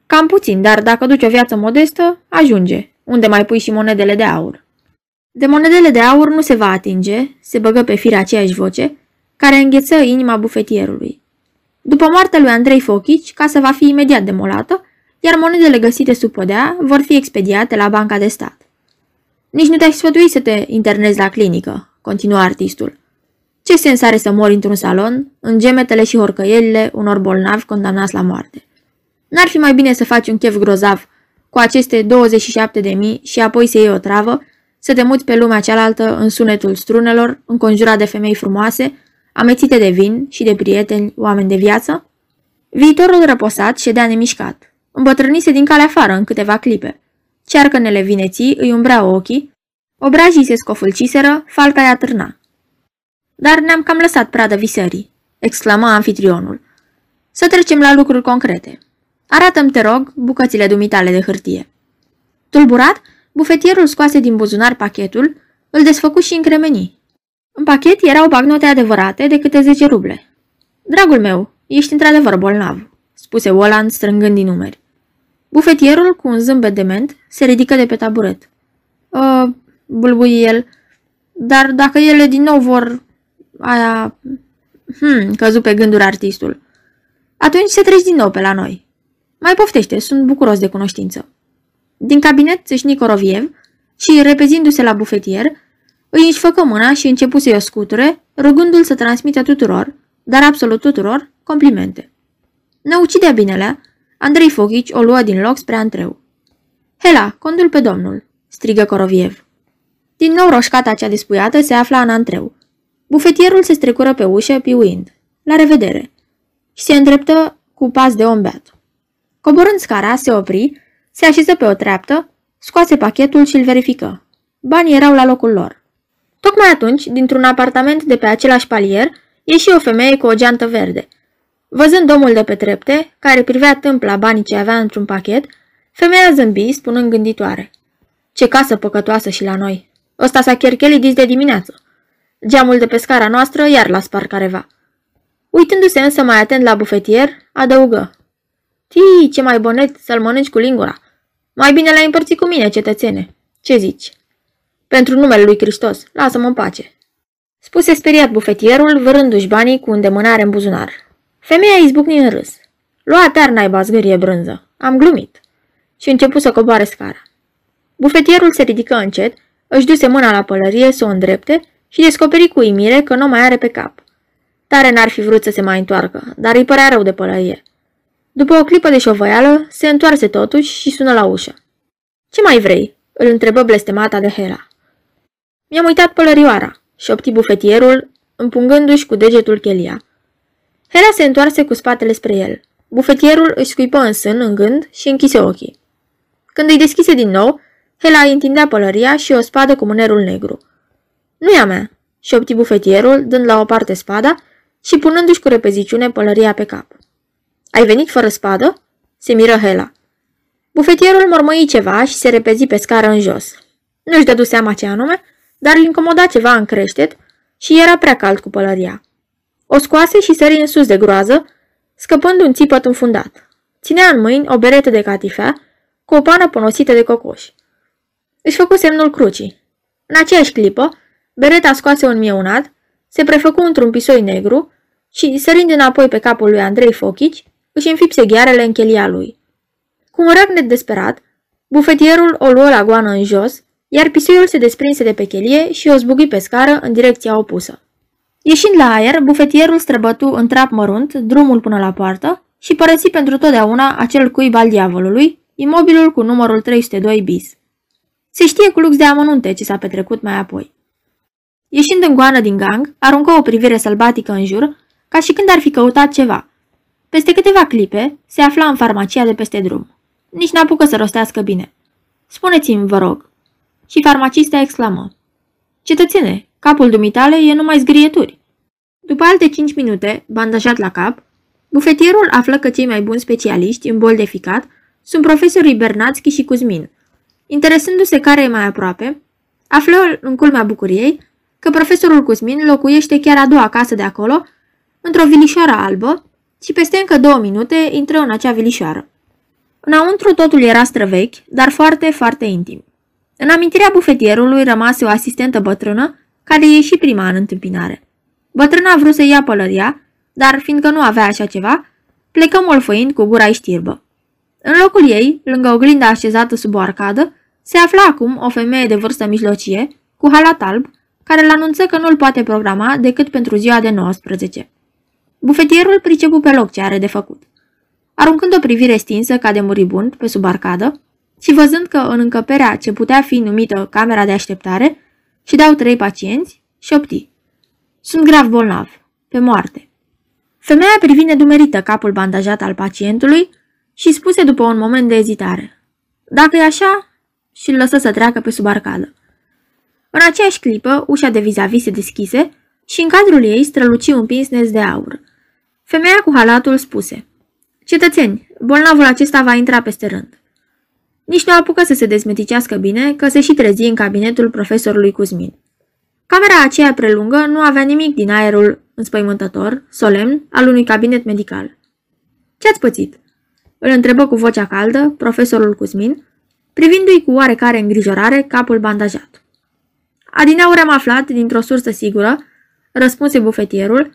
Cam puțin, dar dacă duci o viață modestă, ajunge, unde mai pui și monedele de aur. De monedele de aur nu se va atinge, se băgă pe fir aceeași voce, care îngheță inima bufetierului. După moartea lui Andrei Fochici, casa va fi imediat demolată, iar monedele găsite sub podea vor fi expediate la banca de stat. Nici nu te-ai sfătui să te internezi la clinică, continuă artistul. Ce sens are să mori într-un salon, în gemetele și horcăielile unor bolnavi condamnați la moarte? N-ar fi mai bine să faci un chef grozav cu aceste 27 de mii și apoi să iei o travă, să te muți pe lumea cealaltă în sunetul strunelor, înconjurat de femei frumoase, amețite de vin și de prieteni, oameni de viață? Viitorul răposat ședea nemișcat. Îmbătrânise din calea afară în câteva clipe. Cearcănele vineții îi umbreau ochii, obrajii se scofâlciseră, falca i-a târna. Dar ne-am cam lăsat pradă visării, exclama anfitrionul. Să trecem la lucruri concrete. Arată-mi, te rog, bucățile dumitale de hârtie. Tulburat, bufetierul scoase din buzunar pachetul, îl desfăcu și încremeni. În pachet erau bagnote adevărate de câte 10 ruble. Dragul meu, ești într-adevăr bolnav, spuse Oland strângând din numeri. Bufetierul, cu un zâmbet dement, se ridică de pe taburet. Uh, bulbui el, dar dacă ele din nou vor... aia... Hmm, căzu pe gânduri artistul. Atunci se treci din nou pe la noi. Mai poftește, sunt bucuros de cunoștință. Din cabinet țâșni Coroviev și, repezindu-se la bufetier, îi își șfăcă mâna și începu să-i o scuture, rugându-l să transmită tuturor, dar absolut tuturor, complimente. Ne ucidea binele, Andrei Foghici o luă din loc spre antreu. Hela, condul pe domnul, strigă Coroviev. Din nou roșcata cea despuiată se afla în antreu. Bufetierul se strecură pe ușă, piuind. La revedere! Și se îndreptă cu pas de ombeat. Coborând scara, se opri, se așeză pe o treaptă, scoase pachetul și îl verifică. Banii erau la locul lor. Tocmai atunci, dintr-un apartament de pe același palier, ieși o femeie cu o geantă verde. Văzând omul de pe trepte, care privea tâmpla banii ce avea într-un pachet, femeia zâmbi, spunând gânditoare. Ce casă păcătoasă și la noi! Ăsta s-a cherchelit dis de dimineață. Geamul de pe scara noastră iar l-a spart careva. Uitându-se însă mai atent la bufetier, adăugă. Tii, ce mai bonet să-l mănânci cu lingura. Mai bine l-ai împărțit cu mine, cetățene. Ce zici? Pentru numele lui Hristos, lasă-mă în pace. Spuse speriat bufetierul, vărându-și banii cu îndemânare în buzunar. Femeia izbucni în râs. Lua ter naiba zgârie brânză. Am glumit. Și început să coboare scara. Bufetierul se ridică încet, își duse mâna la pălărie să o îndrepte și descoperi cu uimire că nu mai are pe cap. Tare n-ar fi vrut să se mai întoarcă, dar îi părea rău de pălărie. După o clipă de șovăială, se întoarse totuși și sună la ușă. Ce mai vrei?" îl întrebă blestemata de Hela. Mi-am uitat pălărioara, șopti bufetierul, împungându-și cu degetul chelia. Hela se întoarse cu spatele spre el. Bufetierul își scuipă în sân, în gând, și închise ochii. Când îi deschise din nou, Hela îi întindea pălăria și o spadă cu mânerul negru. Nu e a mea, șopti bufetierul, dând la o parte spada și punându-și cu repeziciune pălăria pe cap. Ai venit fără spadă?" se miră Hela. Bufetierul mormăi ceva și se repezi pe scară în jos. Nu-și dădu seama ce anume, dar îl incomoda ceva în creștet și era prea cald cu pălăria. O scoase și sări în sus de groază, scăpând un țipăt înfundat. Ținea în mâini o beretă de catifea cu o pană ponosită de cocoș. Își făcu semnul crucii. În aceeași clipă, bereta scoase un mieunat, se prefăcu într-un pisoi negru și, sărind înapoi pe capul lui Andrei Fochici, își înfipse ghearele în chelia lui. Cu un răgnet desperat, bufetierul o luă la goană în jos, iar pisoiul se desprinse de pe chelie și o zbugui pe scară în direcția opusă. Ieșind la aer, bufetierul străbătu în trap mărunt drumul până la poartă și părăsi pentru totdeauna acel cuib al diavolului, imobilul cu numărul 302 bis. Se știe cu lux de amănunte ce s-a petrecut mai apoi. Ieșind în goană din gang, aruncă o privire sălbatică în jur, ca și când ar fi căutat ceva. Peste câteva clipe, se afla în farmacia de peste drum. Nici n-apucă să rostească bine. Spuneți-mi, vă rog. Și farmacista exclamă. Cetățene, capul dumitale e numai zgrieturi. După alte cinci minute, bandajat la cap, bufetierul află că cei mai buni specialiști în bol de ficat sunt profesorii Bernatski și Cuzmin. Interesându-se care e mai aproape, află în culmea bucuriei că profesorul Cuzmin locuiește chiar a doua casă de acolo, într-o vilișoară albă, și peste încă două minute intră în acea vilișoară. Înăuntru totul era străvechi, dar foarte, foarte intim. În amintirea bufetierului rămase o asistentă bătrână care ieși prima în întâmpinare. Bătrâna a vrut să ia pălăria, dar fiindcă nu avea așa ceva, plecă molfăind cu gura știrbă. În locul ei, lângă oglinda așezată sub o arcadă, se afla acum o femeie de vârstă mijlocie, cu halat alb, care îl anunță că nu-l poate programa decât pentru ziua de 19. Bufetierul pricepu pe loc ce are de făcut. Aruncând o privire stinsă ca de muribund pe sub arcadă și văzând că în încăperea ce putea fi numită camera de așteptare și dau trei pacienți, șopti. Sunt grav bolnav, pe moarte. Femeia privi nedumerită capul bandajat al pacientului și spuse după un moment de ezitare. Dacă e așa, și îl lăsă să treacă pe sub arcadă. În aceeași clipă, ușa de vis-a-vis se deschise și în cadrul ei străluci un pinsnes de aur. Femeia cu halatul spuse, Cetățeni, bolnavul acesta va intra peste rând. Nici nu apucă să se dezmeticească bine că se și trezi în cabinetul profesorului Cuzmin. Camera aceea prelungă nu avea nimic din aerul înspăimântător, solemn, al unui cabinet medical. Ce-ați pățit?" îl întrebă cu vocea caldă profesorul Cuzmin, privindu-i cu oarecare îngrijorare capul bandajat. Adineauri am aflat, dintr-o sursă sigură, răspunse bufetierul,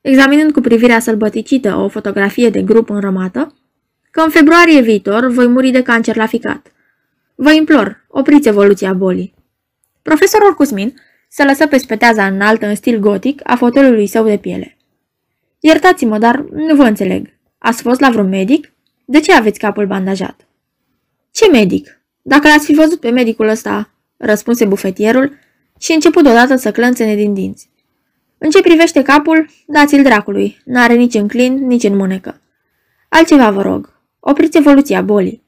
examinând cu privirea sălbăticită o fotografie de grup înrămată, că în februarie viitor voi muri de cancer la ficat. Vă implor, opriți evoluția bolii. Profesorul Cusmin se lăsă pe speteaza înaltă în stil gotic a fotelului său de piele. Iertați-mă, dar nu vă înțeleg. Ați fost la vreun medic? De ce aveți capul bandajat? Ce medic? Dacă l-ați fi văzut pe medicul ăsta, răspunse bufetierul și început odată să clănțene din dinți. În ce privește capul, dați-l dracului, n-are nici în clin, nici în mânecă. Altceva vă rog, opriți evoluția bolii.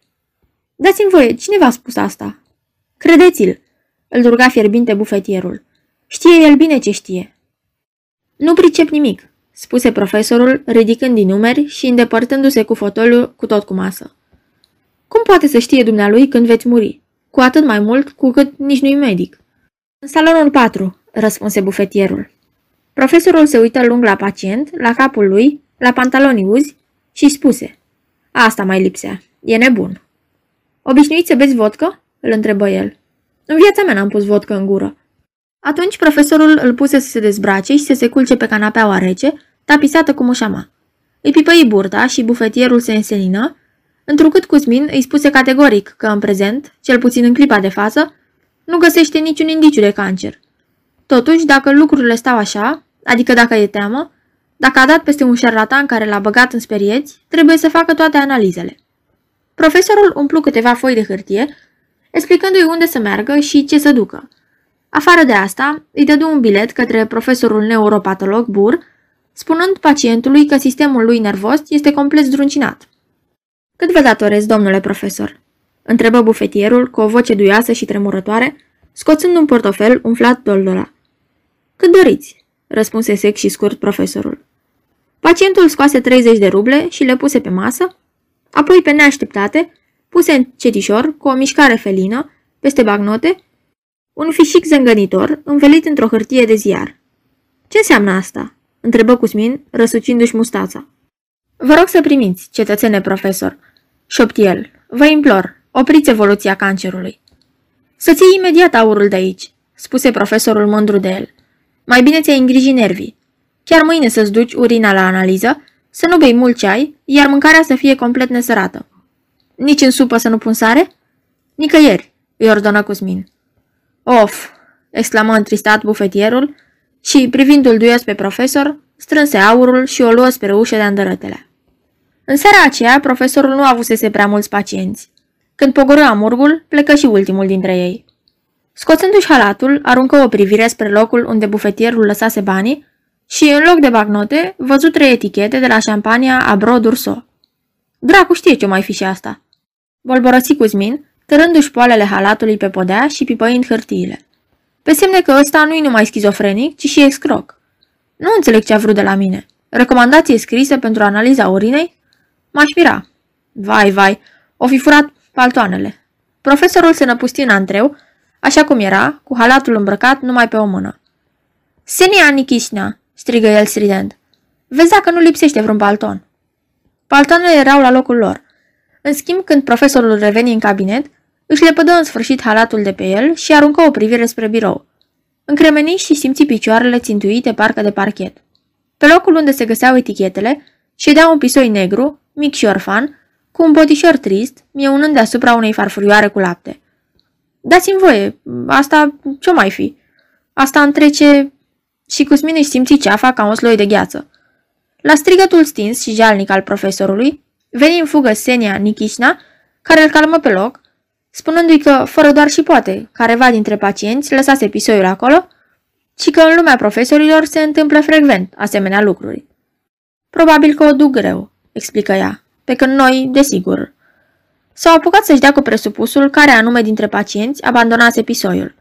Dați-mi voie, cine v-a spus asta? Credeți-l, îl ruga fierbinte bufetierul. Știe el bine ce știe. Nu pricep nimic, spuse profesorul, ridicând din numeri și îndepărtându-se cu fotoliu cu tot cu masă. Cum poate să știe dumnealui când veți muri? Cu atât mai mult cu cât nici nu-i medic. În salonul 4, răspunse bufetierul. Profesorul se uită lung la pacient, la capul lui, la pantalonii uzi și spuse. Asta mai lipsea. E nebun. Obișnuit să beți vodcă? Îl întrebă el. În viața mea n-am pus vodcă în gură. Atunci profesorul îl puse să se dezbrace și să se culce pe canapeaua rece, tapisată cu mușama. Îi pipăi burta și bufetierul se însenină, întrucât Cusmin îi spuse categoric că în prezent, cel puțin în clipa de față, nu găsește niciun indiciu de cancer. Totuși, dacă lucrurile stau așa, adică dacă e teamă, dacă a dat peste un șarlatan care l-a băgat în sperieți, trebuie să facă toate analizele. Profesorul umplu câteva foi de hârtie, explicându-i unde să meargă și ce să ducă. Afară de asta, îi dădu un bilet către profesorul neuropatolog Bur, spunând pacientului că sistemul lui nervos este complet zdruncinat. Cât vă datorez, domnule profesor?" întrebă bufetierul cu o voce duioasă și tremurătoare, scoțând un portofel umflat doldora. Cât doriți, răspunse sec și scurt profesorul. Pacientul scoase 30 de ruble și le puse pe masă, apoi pe neașteptate, puse în cetișor, cu o mișcare felină, peste bagnote, un fișic zângănitor învelit într-o hârtie de ziar. Ce înseamnă asta?" întrebă Cusmin, răsucindu-și mustața. Vă rog să primiți, cetățene profesor," șopti el. Vă implor, opriți evoluția cancerului. Să-ți iei imediat aurul de aici, spuse profesorul mândru de el. Mai bine ți-ai îngriji nervii. Chiar mâine să-ți duci urina la analiză, să nu bei mult ceai, iar mâncarea să fie complet nesărată. Nici în supă să nu pun sare? Nicăieri, îi ordonă Cusmin. Of, exclamă întristat bufetierul și, privindu-l duios pe profesor, strânse aurul și o luă spre ușă de îndărătele. În seara aceea, profesorul nu avusese prea mulți pacienți. Când pogorâ amurgul, plecă și ultimul dintre ei. Scoțându-și halatul, aruncă o privire spre locul unde bufetierul lăsase banii și, în loc de bagnote, văzut trei etichete de la șampania Abro Durso. Dracu știe ce mai fi și asta. Bolborăsi Cuzmin, tărându-și poalele halatului pe podea și pipăind hârtiile. Pe semne că ăsta nu-i numai schizofrenic, ci și excroc. Nu înțeleg ce a vrut de la mine. Recomandație scrisă pentru analiza urinei? M-aș mira. Vai, vai, o fi furat paltoanele. Profesorul se năpusti în antreu, așa cum era, cu halatul îmbrăcat numai pe o mână. Senia Nichișnea, strigă el strident. Vezi dacă nu lipsește vreun palton. Paltoanele erau la locul lor. În schimb, când profesorul reveni în cabinet, își lepădă în sfârșit halatul de pe el și aruncă o privire spre birou. Încremeni și simți picioarele țintuite parcă de parchet. Pe locul unde se găseau etichetele, ședea un pisoi negru, mic și orfan, cu un botișor trist, mieunând deasupra unei farfurioare cu lapte. Dați-mi voie, asta ce mai fi? Asta întrece... Și Cusmin își simți ceafa ca un sloi de gheață. La strigătul stins și jalnic al profesorului, veni în fugă Senia Nichișna, care îl calmă pe loc, spunându-i că, fără doar și poate, careva dintre pacienți lăsase pisoiul acolo și că în lumea profesorilor se întâmplă frecvent asemenea lucruri. Probabil că o duc greu, explică ea, pe când noi, desigur. S-au apucat să-și dea cu presupusul care anume dintre pacienți abandonase pisoiul.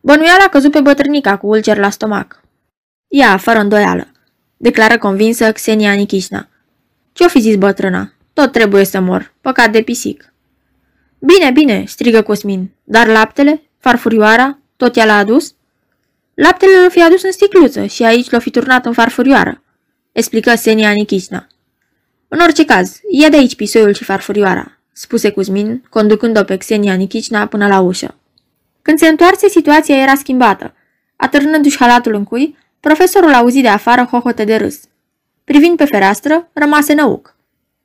Bănuiala a căzut pe bătrânica cu ulcer la stomac. Ea, fără îndoială, declară convinsă Xenia Nichișna. Ce-o fi zis bătrâna? Tot trebuie să mor, păcat de pisic. Bine, bine, strigă Cosmin, dar laptele, farfurioara, tot ea l-a adus? Laptele l-o fi adus în sticluță și aici l-o fi turnat în farfurioară, explică Senia Nichișna. În orice caz, ia de aici pisoiul și farfurioara, spuse Cuzmin, conducând-o pe Xenia Nichicna până la ușă. Când se întoarse, situația era schimbată. Atârnându-și halatul în cui, profesorul auzi de afară hohote de râs. Privind pe fereastră, rămase năuc.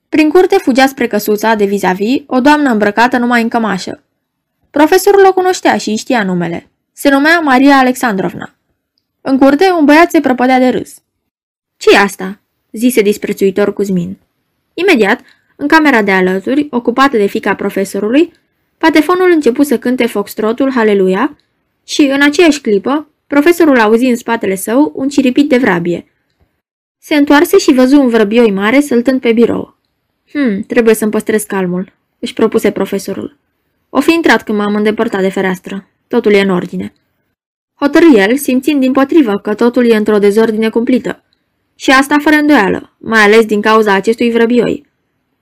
Prin curte fugea spre căsuța de vis-a-vis o doamnă îmbrăcată numai în cămașă. Profesorul o cunoștea și îi știa numele. Se numea Maria Alexandrovna. În curte, un băiat se prăpădea de râs. ce asta?" zise disprețuitor Cuzmin. Imediat, în camera de alături, ocupată de fica profesorului, patefonul început să cânte foxtrotul Haleluia și, în aceeași clipă, profesorul auzi în spatele său un ciripit de vrabie. Se întoarse și văzu un vrăbioi mare săltând pe birou. Hm, trebuie să-mi păstrez calmul, își propuse profesorul. O fi intrat când m-am îndepărtat de fereastră. Totul e în ordine. Hotărâ el, simțind din potrivă că totul e într-o dezordine cumplită. Și asta fără îndoială, mai ales din cauza acestui vrăbioi.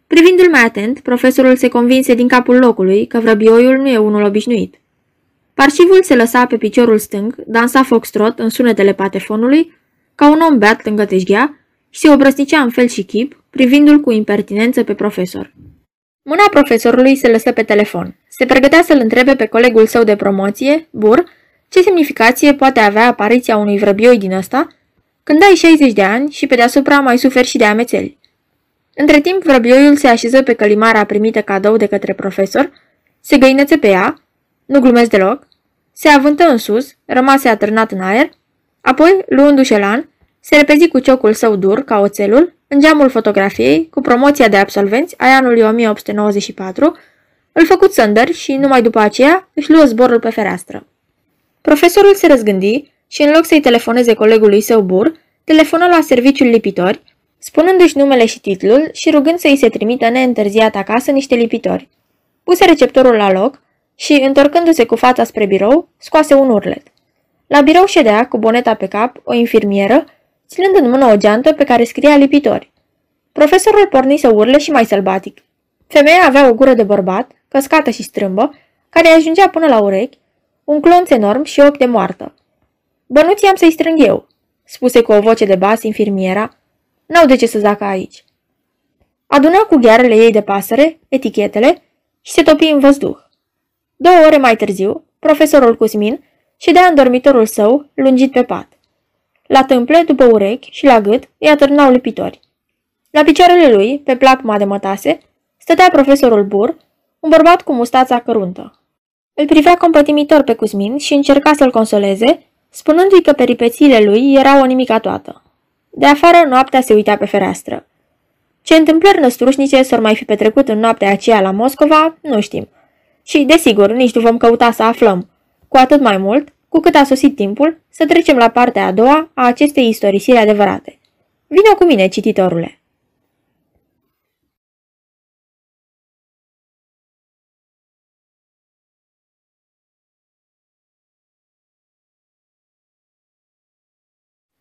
Privindu-l mai atent, profesorul se convinse din capul locului că vrăbioiul nu e unul obișnuit. Parșivul se lăsa pe piciorul stâng, dansa foxtrot în sunetele patefonului, ca un om beat lângă teșghea și se obrăsnicea în fel și chip, privindu-l cu impertinență pe profesor. Mâna profesorului se lăsă pe telefon. Se pregătea să-l întrebe pe colegul său de promoție, Bur, ce semnificație poate avea apariția unui vrăbioi din ăsta când ai 60 de ani și pe deasupra mai suferi și de amețeli. Între timp, vrăbioiul se așeză pe călimara primită cadou de către profesor, se găinețe pe ea, nu glumesc deloc, se avântă în sus, rămase atârnat în aer, apoi, luându-și elan, se repezi cu ciocul său dur, ca oțelul, în geamul fotografiei, cu promoția de absolvenți a anului 1894, îl făcut sândări și, numai după aceea, își luă zborul pe fereastră. Profesorul se răzgândi și, în loc să-i telefoneze colegului său bur, telefonă la serviciul lipitori, spunându-și numele și titlul și rugând să-i se trimită neîntârziat acasă niște lipitori. Puse receptorul la loc și, întorcându-se cu fața spre birou, scoase un urlet. La birou ședea, cu boneta pe cap, o infirmieră, ținând în mână o geantă pe care scria lipitori. Profesorul porni să urle și mai sălbatic. Femeia avea o gură de bărbat, căscată și strâmbă, care ajungea până la urechi, un clonț enorm și ochi de moartă. Bănuții am să-i strâng eu, spuse cu o voce de bas infirmiera. N-au de ce să zacă aici. Aduna cu ghearele ei de pasăre, etichetele și se topi în văzduh. Două ore mai târziu, profesorul Cusmin ședea în dormitorul său, lungit pe pat. La tâmple, după urechi și la gât, îi atârnau lipitori. La picioarele lui, pe plapuma de mătase, stătea profesorul Bur, un bărbat cu mustața căruntă. Îl privea compătimitor pe Cusmin și încerca să-l consoleze, spunându-i că peripețiile lui erau o nimica toată. De afară, noaptea se uita pe fereastră. Ce întâmplări năstrușnice s-or mai fi petrecut în noaptea aceea la Moscova, nu știm. Și, desigur, nici nu vom căuta să aflăm. Cu atât mai mult, cu cât a sosit timpul, să trecem la partea a doua a acestei istorisiri adevărate. Vino cu mine, cititorule!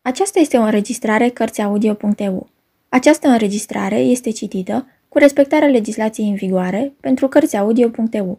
Aceasta este o înregistrare Cărțiaudio.eu. Această înregistrare este citită cu respectarea legislației în vigoare pentru Cărțiaudio.eu.